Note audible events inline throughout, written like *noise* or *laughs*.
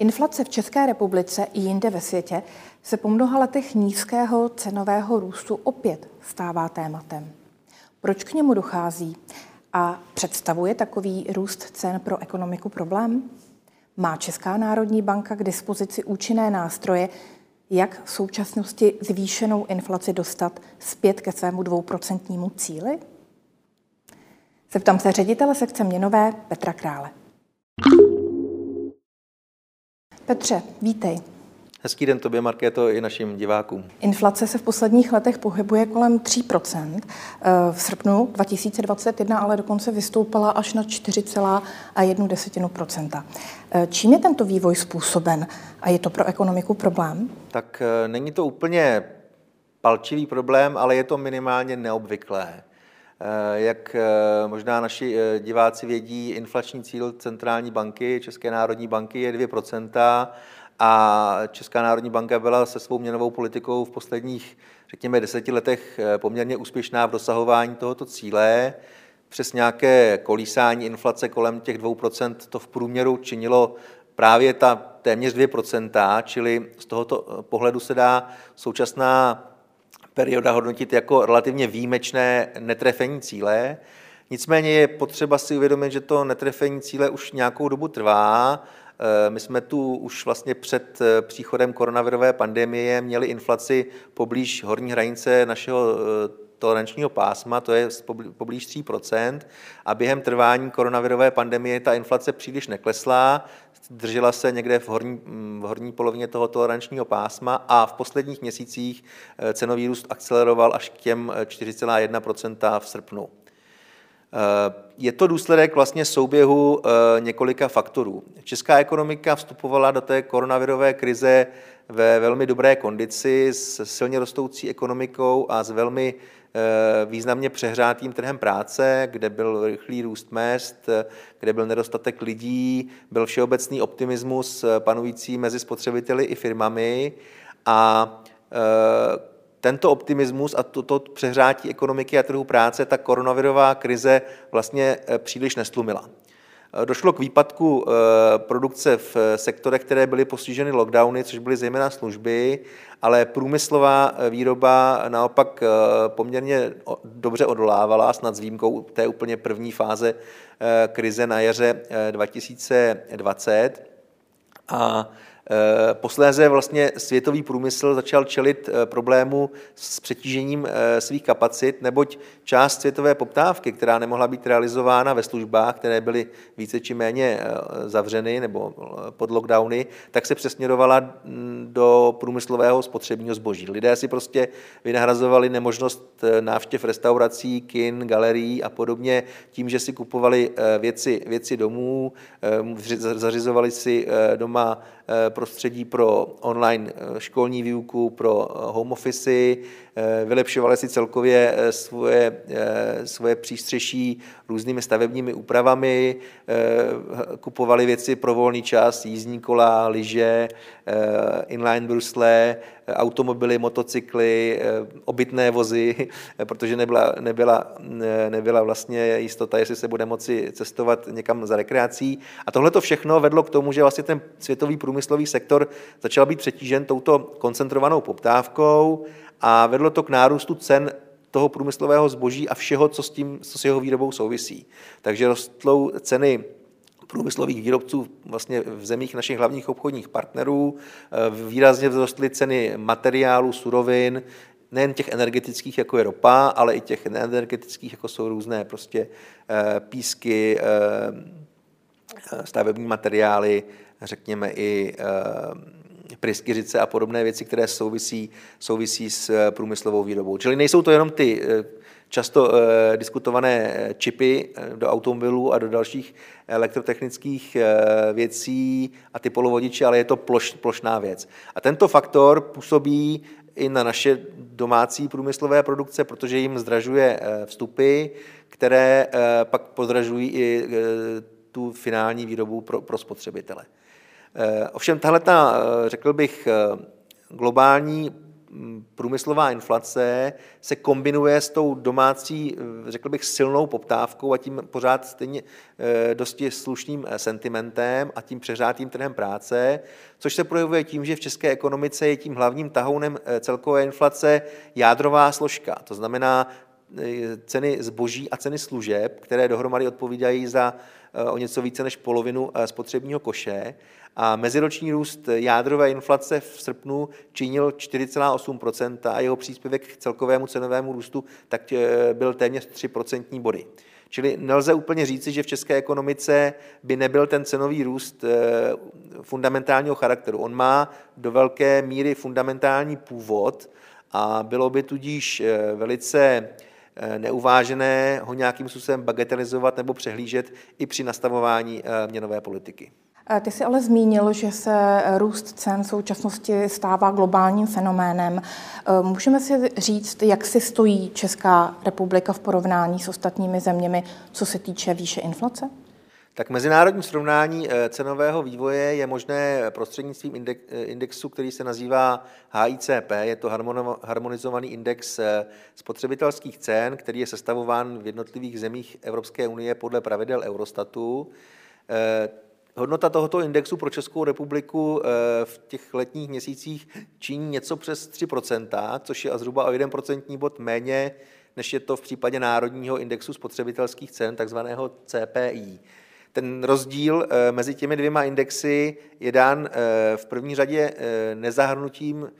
Inflace v České republice i jinde ve světě se po mnoha letech nízkého cenového růstu opět stává tématem. Proč k němu dochází? A představuje takový růst cen pro ekonomiku problém? Má Česká národní banka k dispozici účinné nástroje, jak v současnosti zvýšenou inflaci dostat zpět ke svému dvouprocentnímu cíli? Zeptám se ředitele sekce měnové Petra Krále. Petře, vítej. Hezký den tobě, Markéto, i našim divákům. Inflace se v posledních letech pohybuje kolem 3 eh, V srpnu 2021 ale dokonce vystoupala až na 4,1 eh, Čím je tento vývoj způsoben a je to pro ekonomiku problém? Tak eh, není to úplně palčivý problém, ale je to minimálně neobvyklé. Jak možná naši diváci vědí, inflační cíl centrální banky, České národní banky je 2 a Česká národní banka byla se svou měnovou politikou v posledních, řekněme, deseti letech eh, poměrně úspěšná v dosahování tohoto cíle. Přes nějaké kolísání inflace kolem těch 2% to v průměru činilo právě ta téměř 2%, čili z tohoto eh, pohledu se dá současná perioda hodnotit jako relativně výjimečné netrefení cíle. Nicméně je potřeba si uvědomit, že to netrefení cíle už nějakou dobu trvá. Eh, my jsme tu už vlastně před eh, příchodem koronavirové pandemie měli inflaci poblíž horní hranice našeho eh, tolerančního pásma, to je poblíž 3% a během trvání koronavirové pandemie ta inflace příliš neklesla, držela se někde v horní, v horní polovině toho tolerančního pásma a v posledních měsících cenový růst akceleroval až k těm 4,1% v srpnu. Eh, je to důsledek vlastně souběhu eh, několika faktorů. Česká ekonomika vstupovala do té koronavirové krize ve velmi dobré kondici s silně rostoucí ekonomikou a s velmi eh, významně přehrátým trhem práce, kde byl rychlý růst mest, kde byl nedostatek lidí, byl všeobecný optimismus panující mezi spotřebiteli i firmami a tento optimismus a toto přehrátí ekonomiky a trhu práce ta koronavirová krize vlastně eh, příliš nestlumila. Eh, došlo k výpadku eh, produkce v sektorech, které byly postiženy lockdowny, což byly zejména služby, ale průmyslová výroba naopak poměrně dobře odolávala, snad s výjimkou té úplně první fáze krize na jaře 2020. A posléze vlastně světový průmysl začal čelit eh, problému s přetížením eh, svých kapacit, neboť část světové poptávky, která nemohla být realizována ve službách, které byly více či méně zavřeny nebo pod lockdowny, tak se přesměrovala mm, do průmyslového spotřebního zboží. Lidé si prostě vynahrazovali nemožnost návštěv restaurací, kin, galerií a podobně tím, že si kupovali věci, věci domů, zařizovali si doma prostředí pro online eh, školní výuku, pro eh, home office, vylepšovali si celkově svoje, svoje přístřeší různými stavebními úpravami, kupovali věci pro volný čas, jízdní kola, lyže, inline brusle, automobily, motocykly, obytné vozy, *laughs* protože nebyla, nebyla, nebyla vlastně jistota, jestli se bude moci cestovat někam za rekreací. A tohle to všechno vedlo k tomu, že vlastně ten světový průmyslový sektor začal být přetížen touto koncentrovanou poptávkou a vedlo to k nárůstu cen toho průmyslového zboží a všeho, co s, tím, co s jeho výrobou souvisí. Takže rostlou ceny průmyslových výrobců vlastně v zemích našich hlavních obchodních partnerů. Výrazně vzrostly ceny materiálů, surovin, nejen těch energetických, jako je ropa, ale i těch neenergetických, jako jsou různé prostě eh, písky, eh, stavební materiály, řekněme i eh, pryskyřice a podobné věci, které souvisí, souvisí s eh, průmyslovou výrobou. Čili nejsou to jenom ty eh, často diskutované čipy do automobilů a do dalších elektrotechnických věcí a ty polovodiče, ale je to ploš, plošná věc. A tento faktor působí i na naše domácí průmyslové produkce, protože jim zdražuje vstupy, které pak pozdražují i tu finální výrobu pro, pro spotřebitele. Eh, ovšem tahle ta, eh, řekl bych, eh, globální průmyslová inflace se kombinuje s tou domácí, řekl bych, silnou poptávkou a tím pořád stejně dosti slušným sentimentem a tím přeřátým trhem práce, což se projevuje tím, že v české ekonomice je tím hlavním tahounem celkové inflace jádrová složka. To znamená ceny zboží a ceny služeb, které dohromady odpovídají za o něco více než polovinu spotřebního koše a meziroční růst jádrové inflace v srpnu činil 4,8% a jeho příspěvek k celkovému cenovému růstu tak eh, byl téměř 3% body. Čili nelze úplně říci, že v české ekonomice by nebyl ten cenový růst eh, fundamentálního charakteru. On má do velké míry fundamentální původ a bylo by tudíž eh, velice neuvážené ho nějakým způsobem bagatelizovat nebo přehlížet i při nastavování měnové politiky. Ty jsi ale zmínil, že se růst cen v současnosti stává globálním fenoménem. Můžeme si říct, jak si stojí Česká republika v porovnání s ostatními zeměmi, co se týče výše inflace? Tak mezinárodní srovnání e, cenového vývoje je možné prostřednictvím e, indexu, který se nazývá HICP. Je to harmonizovaný index spotřebitelských cen, který je sestavován v jednotlivých zemích Evropské unie podle pravidel Eurostatu. Hodnota tohoto indexu pro Českou republiku eh, v těch letních měsících činí něco přes 3% což je zhruba o 1 procentní bod méně, než je to v případě Národního indexu spotřebitelských cen, takzvaného CPI. Ten rozdíl eh, mezi těmi dvěma indexy je dán eh, v první řadě nezahrnutím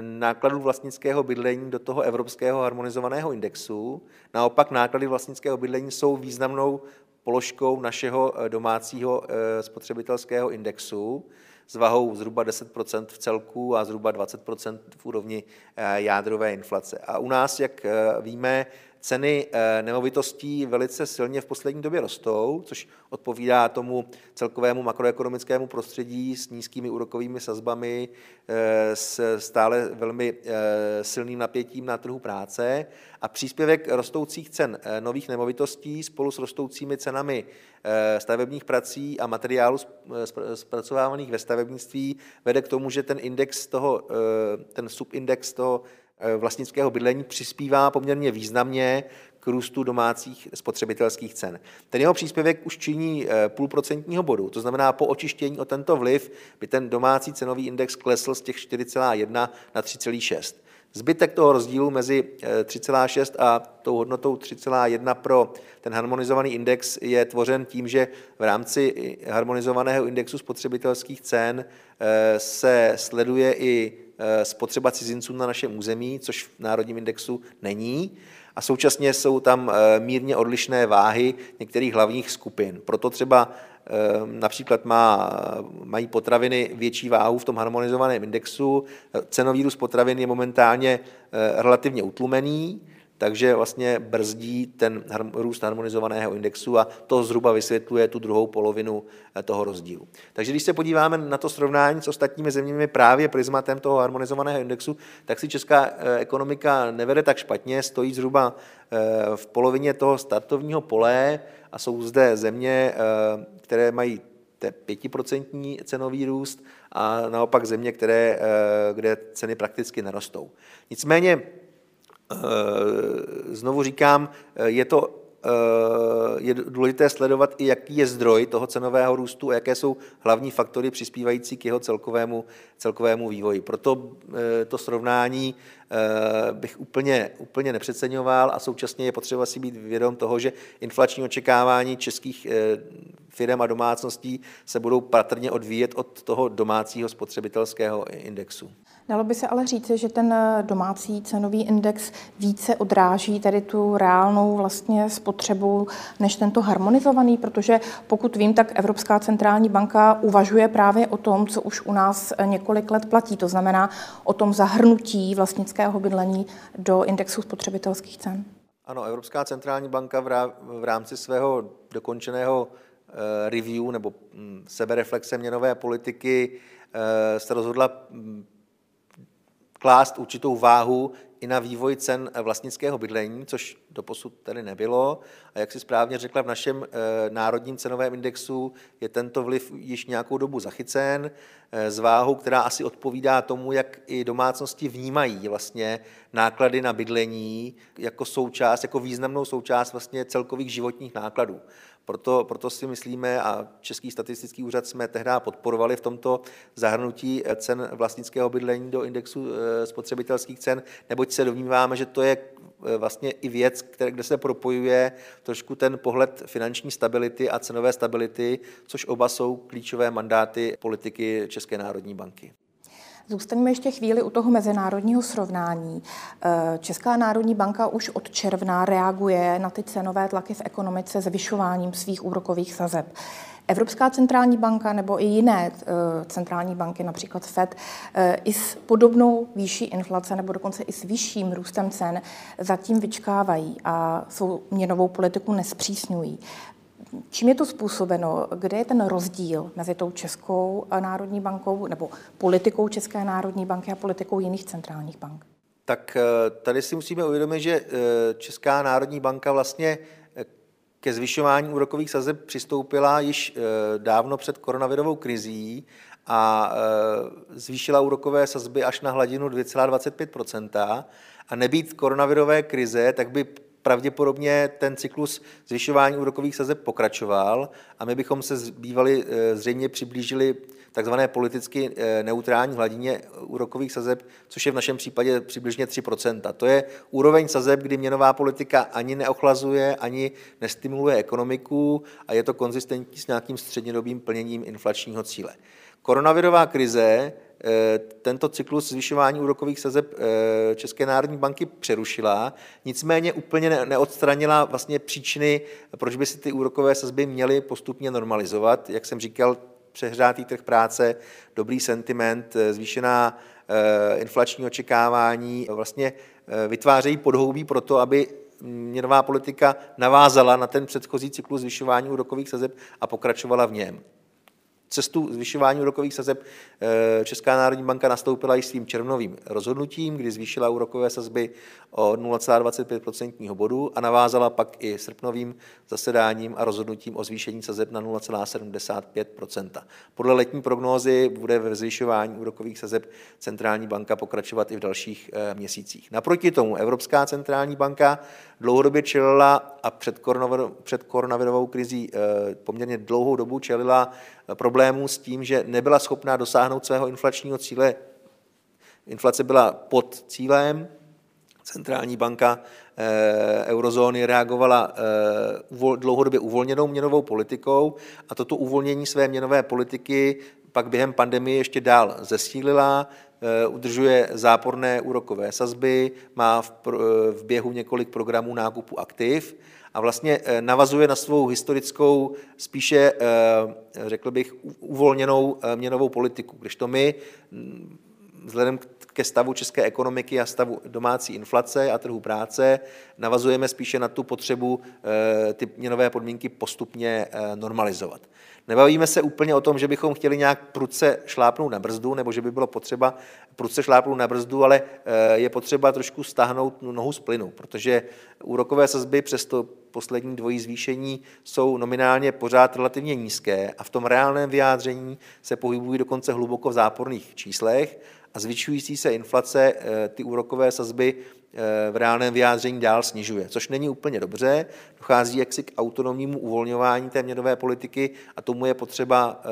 nákladů vlastnického bydlení do toho evropského harmonizovaného indexu. Naopak náklady vlastnického bydlení jsou významnou položkou našeho eh, domácího eh, spotřebitelského indexu s vahou zhruba 10% v celku a zhruba 20% v úrovni eh, jádrové inflace. A u nás, jak víme, ceny nemovitostí velice silně v poslední době rostou, což odpovídá tomu celkovému makroekonomickému prostředí s nízkými úrokovými sazbami, s stále velmi silným napětím na trhu práce. A příspěvek rostoucích cen eh, nových nemovitostí spolu s rostoucími cenami eh, stavebních prací a materiálů eh, zpracovávaných ve stavebnictví vede k tomu, že ten index toho, ten subindex toho vlastnického bydlení přispívá poměrně významně k růstu domácích spotřebitelských cen. Ten jeho příspěvek už činí půlprocentního bodu, to znamená po očištění o tento vliv by ten domácí cenový index klesl z těch 4,1 na 3,6. Zbytek toho rozdílu mezi 3,6 eh, a tou hodnotou 3,1 pro ten harmonizovaný index je tvořen tím, že v rámci harmonizovaného indexu spotřebitelských cen eh, se sleduje i eh, spotřeba cizinců na našem území, což v národním indexu není. A současně jsou tam mírně odlišné váhy některých hlavních skupin. Proto třeba Ehm, například má, mají potraviny větší váhu v tom harmonizovaném indexu. Cenový růst potravin je momentálně eh, relativně utlumený, takže vlastně brzdí ten růst harmonizovaného indexu a to zhruba vysvětluje tu druhou polovinu eh, toho rozdílu. Takže když se podíváme na to srovnání s ostatními zeměmi právě prismatem toho harmonizovaného indexu, tak si česká eh, ekonomika nevede tak špatně, stojí zhruba v polovině toho startovního pole a jsou zde země, které mají pětiprocentní cenový růst a naopak země, které, eh, kde ceny prakticky nerostou. Nicméně, eh, znovu říkám, eh, je to je důležité sledovat i, jaký je zdroj toho cenového růstu a jaké jsou hlavní faktory přispívající k jeho celkovému, celkovému vývoji. Proto to srovnání Eh, bych úplně, úplně nepřeceňoval a současně je potřeba si být vědom toho, že inflační očekávání českých eh, firm a domácností se budou patrně odvíjet od toho domácího spotřebitelského indexu. Dalo by se ale říct, že ten domácí cenový index více odráží tady tu reálnou vlastně spotřebu než tento harmonizovaný, protože pokud vím, tak Evropská centrální banka uvažuje právě o tom, co už u nás několik let platí, to znamená o tom zahrnutí vlastnického bydlení do indexu spotřebitelských cen. Ano, Evropská centrální banka v rámci svého dokončeného eh, review nebo hm, sebereflexe měnové politiky eh, se rozhodla hm, klást určitou váhu i na vývoj cen vlastnického bydlení, což doposud tady nebylo. A jak si správně řekla, v našem národním cenovém indexu je tento vliv již nějakou dobu zachycen s váhou, která asi odpovídá tomu, jak i domácnosti vnímají vlastně náklady na bydlení jako součást, jako významnou součást vlastně celkových životních nákladů. Proto, proto si myslíme, a Český statistický úřad jsme tehdy podporovali v tomto zahrnutí cen vlastnického bydlení do indexu eh, spotřebitelských cen, neboť se domníváme, že to je eh, vlastně i věc, které, kde se propojuje trošku ten pohled finanční stability a cenové stability, což oba jsou klíčové mandáty politiky České národní banky. Zůstaňme ještě chvíli u toho mezinárodního srovnání. Eh, Česká národní banka už od června reaguje na ty cenové tlaky v ekonomice zvyšováním svých úrokových sazeb. Evropská centrální banka nebo i jiné eh, centrální banky, například FED, eh, i s podobnou výšší inflace nebo dokonce i s vyšším růstem cen zatím vyčkávají a svou měnovou politiku nespřísňují. Čím je to způsobeno? Kde je ten rozdíl mezi tou Českou národní bankou nebo politikou České národní banky a politikou jiných centrálních bank? Tak eh, tady si musíme uvědomit, že eh, Česká národní banka vlastně eh, ke zvyšování úrokových sazeb přistoupila již dávno před koronavirovou krizí a zvýšila úrokové sazby až na hladinu 2,25% a nebýt koronavirové krize, tak by pravděpodobně ten cyklus zvyšování úrokových sazeb pokračoval a my bychom se bývali eh, zřejmě přiblížili takzvané politicky eh, neutrální hladině úrokových sazeb, což je v našem případě přibližně 3% To je úroveň sazeb, kdy měnová politika ani neochlazuje, ani nestimuluje ekonomiku a je to konzistentní s nějakým střednědobým plněním inflačního cíle. Koronavirová krize Eh, tento cyklus zvyšování úrokových sazeb eh, České národní banky přerušila, nicméně úplně neodstranila vlastně příčiny, proč by se ty úrokové sazby měly postupně normalizovat. Jak jsem říkal, přehrátý trh práce, dobrý sentiment, eh, zvýšená inflační očekávání vlastně vytvářejí podhoubí pro to, aby měnová politika navázala na ten předchozí cyklus zvyšování úrokových sazeb a pokračovala v něm. Cestu zvyšování úrokových sazeb eh, Česká národní banka nastoupila i svým červnovým rozhodnutím, kdy zvýšila úrokové sazby o 0,25% bodu a navázala pak i srpnovým zasedáním a rozhodnutím o zvýšení sazeb na 0,75%. Podle letní prognózy bude ve zvyšování úrokových sazeb centrální banka pokračovat i v dalších eh, měsících. Naproti tomu Evropská centrální banka dlouhodobě čelila a před, koronavirovou krizí eh, poměrně dlouhou dobu čelila problémů s tím, že nebyla schopná dosáhnout svého inflačního cíle. Inflace byla pod cílem, centrální banka e, eurozóny reagovala e, dlouhodobě uvolněnou měnovou politikou a toto uvolnění své měnové politiky pak během pandemie ještě dál zesílila, e, udržuje záporné úrokové sazby, má v běhu několik programů nákupu aktiv a vlastně eh, navazuje na svou historickou, spíše, eh, řekl bych, uvolněnou eh, měnovou politiku. Když to my, mm, vzhledem ke stavu české ekonomiky a stavu domácí inflace a trhu práce, navazujeme spíše na tu potřebu ty měnové podmínky postupně normalizovat. Nebavíme se úplně o tom, že bychom chtěli nějak prudce šlápnout na brzdu, nebo že by bylo potřeba prudce šlápnout na brzdu, ale je potřeba trošku stáhnout nohu z plynu, protože úrokové sazby přes to poslední dvojí zvýšení jsou nominálně pořád relativně nízké a v tom reálném vyjádření se pohybují dokonce hluboko v záporných číslech a zvyšující se inflace eh, ty úrokové sazby v reálném vyjádření dál snižuje, což není úplně dobře. Dochází jaksi k autonomnímu uvolňování té měnové politiky a tomu je potřeba eh,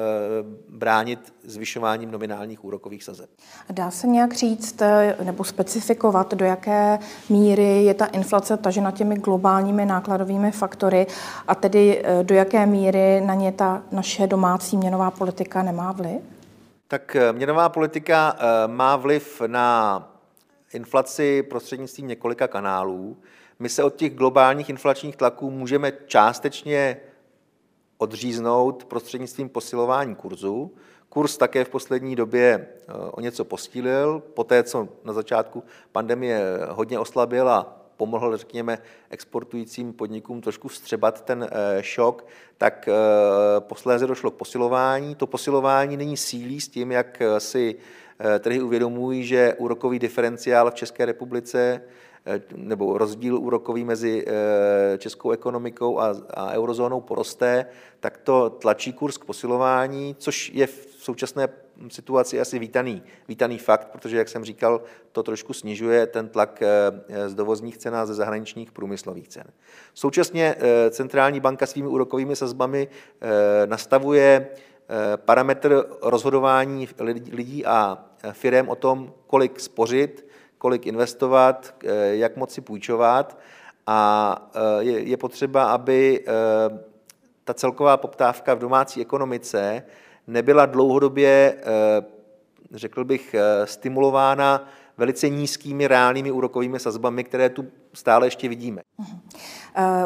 bránit zvyšováním nominálních úrokových sazeb. Dá se nějak říct eh, nebo specifikovat, do jaké míry je ta inflace tažena těmi globálními nákladovými faktory a tedy eh, do jaké míry na ně ta naše domácí měnová politika nemá vliv? Tak měnová politika má vliv na inflaci prostřednictvím několika kanálů. My se od těch globálních inflačních tlaků můžeme částečně odříznout prostřednictvím posilování kurzu. Kurs také v poslední době eh, o něco postílil, poté co na začátku pandemie hodně oslabil a pomohl, řekněme, exportujícím podnikům trošku vstřebat ten eh, šok, tak eh, posléze došlo k posilování. To posilování nyní sílí s tím, jak si trhy uvědomují, že úrokový diferenciál v České republice nebo rozdíl úrokový mezi českou ekonomikou a, a eurozónou poroste, tak to tlačí kurz k posilování, což je v současné situaci asi vítaný, vítaný fakt, protože, jak jsem říkal, to trošku snižuje ten tlak z dovozních cen a ze zahraničních průmyslových cen. Současně centrální banka svými úrokovými sazbami nastavuje parametr rozhodování lidí a firm o tom, kolik spořit, kolik investovat, jak moci půjčovat. A je potřeba, aby ta celková poptávka v domácí ekonomice nebyla dlouhodobě, řekl bych, stimulována velice nízkými reálnými úrokovými sazbami, které tu stále ještě vidíme. Uh-huh.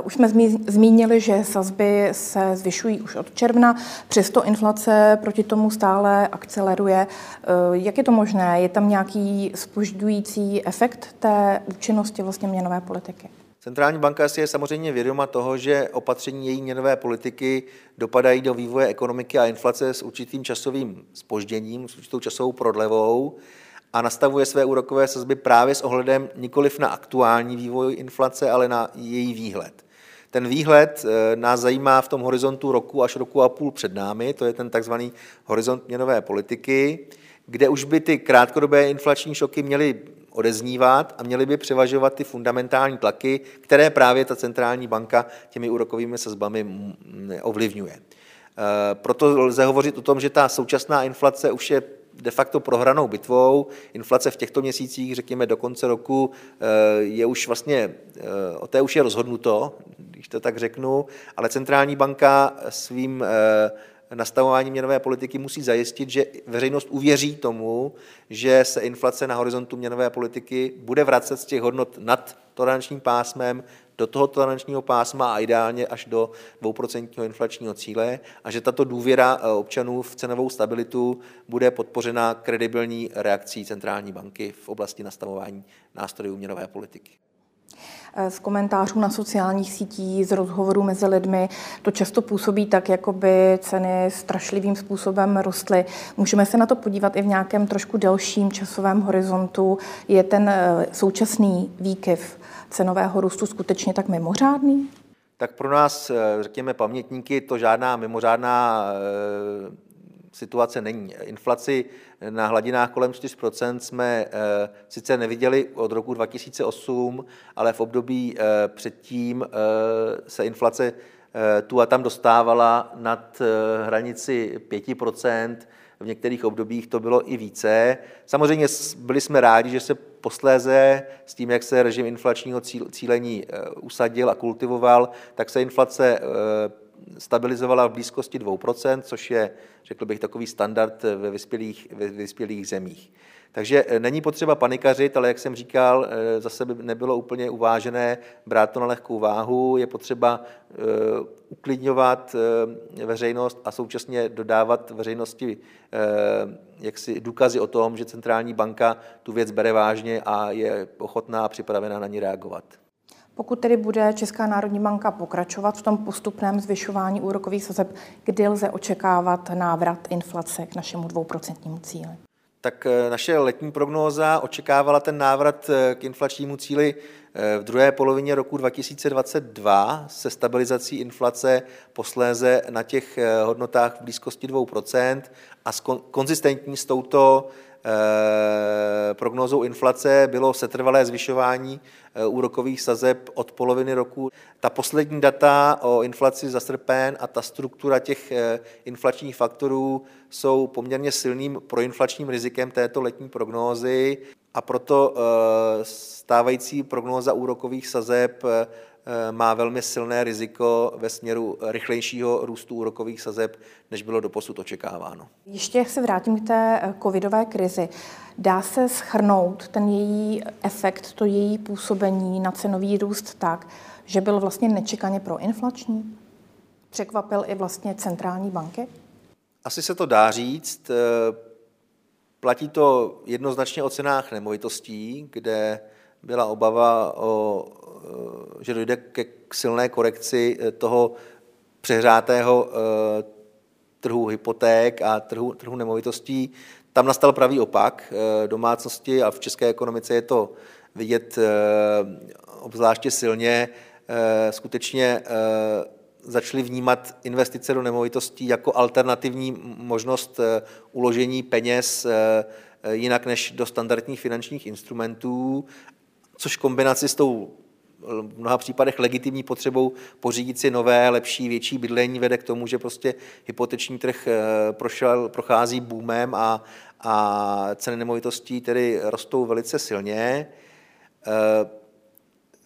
Už jsme zmínili, že sazby se zvyšují už od června, přesto inflace proti tomu stále akceleruje. Eh, jak je to možné? Je tam nějaký spožďující efekt té účinnosti vlastně měnové politiky? Centrální banka si je samozřejmě vědoma toho, že opatření její měnové politiky dopadají do vývoje ekonomiky a inflace s určitým časovým spožděním, s určitou časovou prodlevou a nastavuje své úrokové sazby právě s ohledem nikoliv na aktuální vývoj inflace, ale na její výhled. Ten výhled eh, nás zajímá v tom horizontu roku až roku a půl před námi, to je ten takzvaný horizont měnové politiky, kde už by ty krátkodobé inflační šoky měly odeznívat a měly by převažovat ty fundamentální tlaky, které právě ta centrální banka těmi úrokovými sazbami ovlivňuje. Eh, proto lze hovořit o tom, že ta současná inflace už je de facto prohranou bitvou. Inflace v těchto měsících, řekněme do konce roku, eh, je už vlastně, eh, o té už je rozhodnuto, když to tak řeknu, ale centrální banka svým eh, nastavování měnové politiky musí zajistit, že veřejnost uvěří tomu, že se inflace na horizontu měnové politiky bude vracet z těch hodnot nad tolerančním pásmem do toho tolerančního pásma a ideálně až do 2% inflačního cíle a že tato důvěra eh, občanů v cenovou stabilitu bude podpořena kredibilní reakcí centrální banky v oblasti nastavování nástrojů měnové politiky. Eh, z komentářů na sociálních sítích, z rozhovorů mezi lidmi, to často působí tak, jako by ceny strašlivým způsobem rostly. Můžeme se na to podívat i v nějakém trošku delším časovém horizontu. Je ten eh, současný výkyv cenového růstu skutečně tak mimořádný? Tak pro nás, eh, řekněme, pamětníky, to žádná mimořádná situace není. Inflaci na hladinách kolem 4% jsme eh, sice neviděli od roku 2008, ale v období eh, předtím eh, se inflace tu a tam dostávala nad hranici 5%, v některých obdobích to bylo i více. Samozřejmě byli jsme rádi, že se posléze s tím, jak se režim inflačního cílení usadil a kultivoval, tak se inflace stabilizovala v blízkosti 2%, což je, řekl bych, takový standard ve vyspělých, ve vyspělých zemích. Takže eh, není potřeba panikařit, ale jak jsem říkal, eh, zase by nebylo úplně uvážené brát to na lehkou váhu. Je potřeba eh, uklidňovat veřejnost a současně dodávat veřejnosti jaksi důkazy o tom, že centrální banka tu věc bere vážně a je ochotná a připravená na ní reagovat. Pokud tedy bude Česká národní banka pokračovat v tom postupném zvyšování úrokových sazeb, kdy lze očekávat návrat inflace k našemu dvouprocentnímu cíli? Tak eh, naše letní prognóza očekávala ten návrat eh, k inflačnímu cíli eh, v druhé polovině roku 2022 se stabilizací inflace posléze na těch hodnotách v blízkosti 2% a konzistentní s touto prognózou inflace bylo setrvalé zvyšování eh, úrokových sazeb od poloviny roku. Ta poslední data o inflaci za srpen a ta struktura těch eh, inflačních faktorů jsou poměrně silným proinflačním rizikem této letní prognózy a proto stávající prognóza úrokových sazeb Eh, má velmi silné riziko ve směru rychlejšího růstu úrokových sazeb, než bylo doposud očekáváno. Ještě se vrátím k té eh, covidové krizi. Dá se schrnout ten její efekt, to její působení na cenový růst tak, že byl vlastně nečekaně proinflační? Překvapil i vlastně centrální banky? Asi se to dá říct. Eh, platí to jednoznačně o cenách nemovitostí, kde byla obava o Eh, že dojde ke silné korekci eh, toho přehřátého eh, trhu hypoték a trhu, trhu nemovitostí. Tam nastal pravý opak domácnosti a v české ekonomice je to vidět obzvláště silně. Skutečně začali vnímat investice do nemovitostí jako alternativní možnost uložení peněz jinak než do standardních finančních instrumentů, což kombinaci s tou v mnoha případech legitimní potřebou pořídit si nové, lepší, větší bydlení vede k tomu, že prostě hypoteční trh eh, prošel, prochází boomem a, a ceny nemovitostí tedy rostou velice silně. Eh,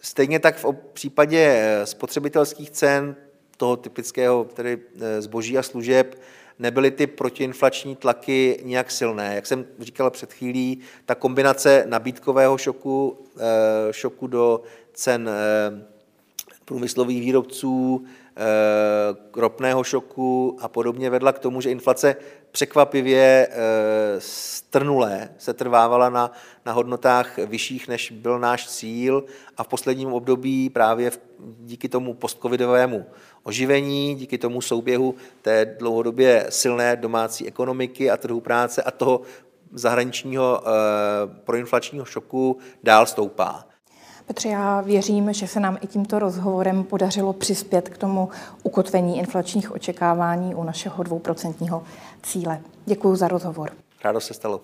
stejně tak v případě spotřebitelských cen toho typického tedy eh, zboží a služeb nebyly ty protiinflační tlaky nějak silné. Jak jsem říkal před chvílí, ta kombinace nabídkového šoku, šoku do cen eh, průmyslových výrobců, eh, ropného šoku a podobně vedla k tomu, že inflace překvapivě eh, strnulé se trvávala na, na hodnotách vyšších, než byl náš cíl a v posledním období právě díky tomu postcovidovému oživení, díky tomu souběhu té dlouhodobě silné domácí ekonomiky a trhu práce a toho zahraničního proinflačního šoku dál stoupá. Petře, já věřím, že se nám i tímto rozhovorem podařilo přispět k tomu ukotvení inflačních očekávání u našeho dvouprocentního cíle. Děkuji za rozhovor. Rádo se stalo.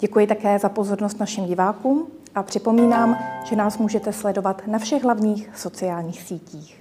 Děkuji také za pozornost našim divákům a připomínám, že nás můžete sledovat na všech hlavních sociálních sítích.